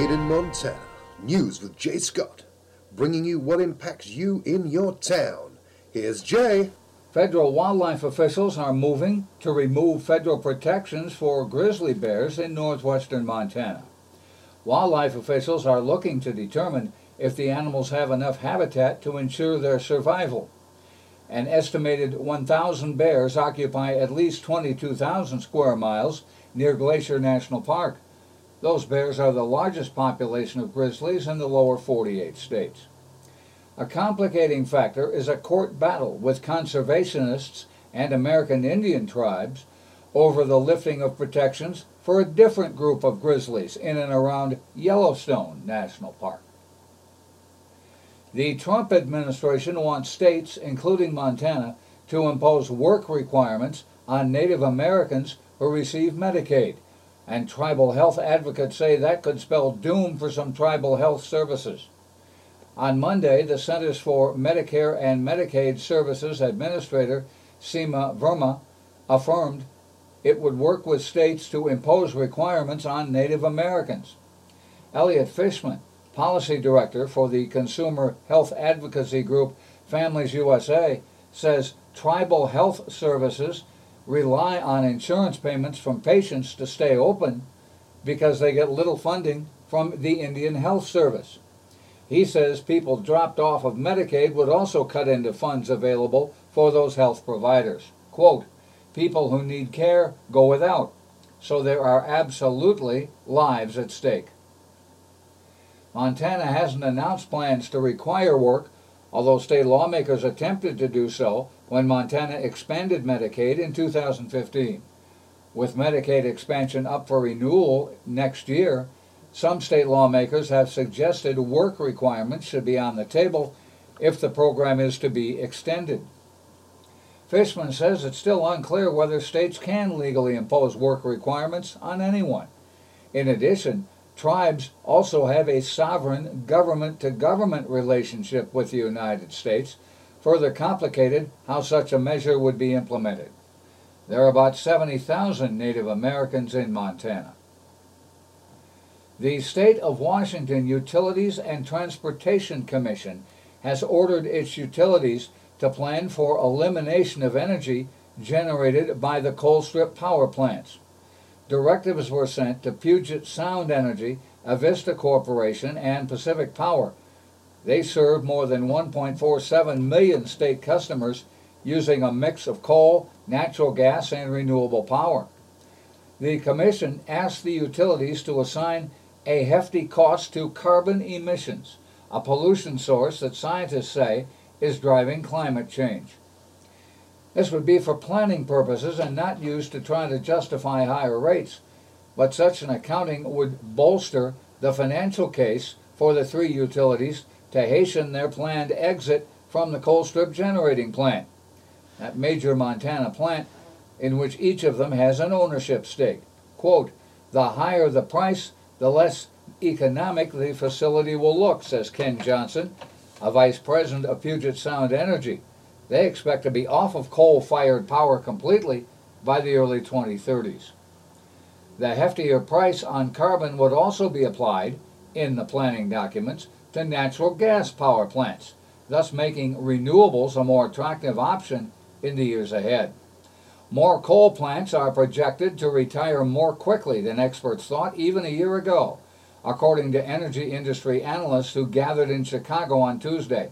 Made in Montana. News with Jay Scott. Bringing you what impacts you in your town. Here's Jay. Federal wildlife officials are moving to remove federal protections for grizzly bears in northwestern Montana. Wildlife officials are looking to determine if the animals have enough habitat to ensure their survival. An estimated 1,000 bears occupy at least 22,000 square miles near Glacier National Park. Those bears are the largest population of grizzlies in the lower 48 states. A complicating factor is a court battle with conservationists and American Indian tribes over the lifting of protections for a different group of grizzlies in and around Yellowstone National Park. The Trump administration wants states, including Montana, to impose work requirements on Native Americans who receive Medicaid and tribal health advocates say that could spell doom for some tribal health services. On Monday, the Centers for Medicare and Medicaid Services Administrator Seema Verma affirmed it would work with states to impose requirements on Native Americans. Eliot Fishman, policy director for the consumer health advocacy group Families USA, says tribal health services rely on insurance payments from patients to stay open because they get little funding from the Indian Health Service. He says people dropped off of Medicaid would also cut into funds available for those health providers. Quote, people who need care go without, so there are absolutely lives at stake. Montana hasn't announced plans to require work, although state lawmakers attempted to do so when Montana expanded Medicaid in 2015. With Medicaid expansion up for renewal next year, some state lawmakers have suggested work requirements should be on the table if the program is to be extended. Fishman says it's still unclear whether states can legally impose work requirements on anyone. In addition, tribes also have a sovereign government to government relationship with the United States further complicated how such a measure would be implemented. There are about 70,000 Native Americans in Montana. The State of Washington Utilities and Transportation Commission has ordered its utilities to plan for elimination of energy generated by the Colstrip power plants. Directives were sent to Puget Sound Energy, Avista Corporation, and Pacific Power they serve more than 1.47 million state customers using a mix of coal, natural gas, and renewable power. The Commission asked the utilities to assign a hefty cost to carbon emissions, a pollution source that scientists say is driving climate change. This would be for planning purposes and not used to try to justify higher rates, but such an accounting would bolster the financial case for the three utilities to hasten their planned exit from the Colstrip generating plant, that major Montana plant in which each of them has an ownership stake. Quote, the higher the price, the less economic the facility will look, says Ken Johnson, a vice president of Puget Sound Energy. They expect to be off of coal fired power completely by the early 2030s. The heftier price on carbon would also be applied in the planning documents to natural gas power plants, thus making renewables a more attractive option in the years ahead. More coal plants are projected to retire more quickly than experts thought even a year ago, according to energy industry analysts who gathered in Chicago on Tuesday.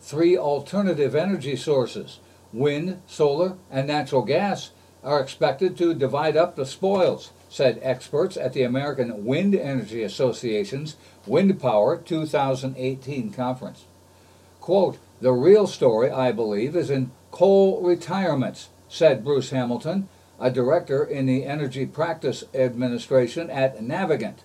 Three alternative energy sources, wind, solar, and natural gas, are expected to divide up the spoils, said experts at the American Wind Energy Association's Wind Power 2018 conference. Quote, the real story, I believe, is in coal retirements, said Bruce Hamilton, a director in the Energy Practice Administration at Navigant.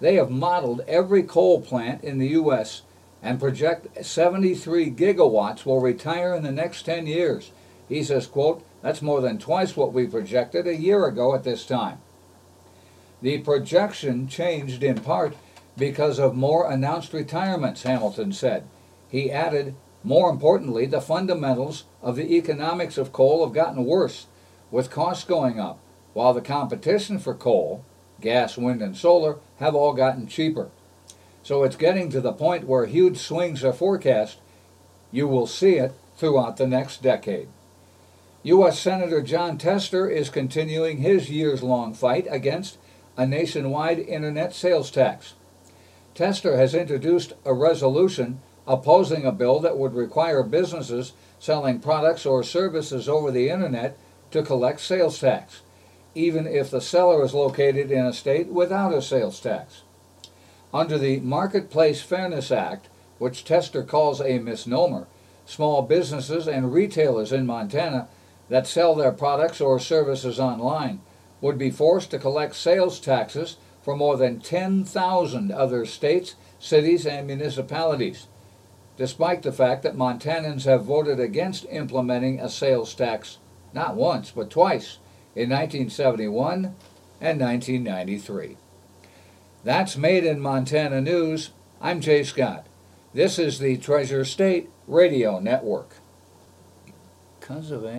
They have modeled every coal plant in the U.S. and project 73 gigawatts will retire in the next 10 years. He says, quote, that's more than twice what we projected a year ago at this time. The projection changed in part because of more announced retirements, Hamilton said. He added, more importantly, the fundamentals of the economics of coal have gotten worse, with costs going up, while the competition for coal, gas, wind, and solar, have all gotten cheaper. So it's getting to the point where huge swings are forecast. You will see it throughout the next decade. U.S. Senator Jon Tester is continuing his years long fight against a nationwide internet sales tax. Tester has introduced a resolution opposing a bill that would require businesses selling products or services over the internet to collect sales tax, even if the seller is located in a state without a sales tax. Under the Marketplace Fairness Act, which Tester calls a misnomer, small businesses and retailers in Montana that sell their products or services online would be forced to collect sales taxes for more than 10,000 other states, cities, and municipalities, despite the fact that Montanans have voted against implementing a sales tax not once, but twice in 1971 and 1993. That's Made in Montana News. I'm Jay Scott. This is the Treasure State Radio Network. Because of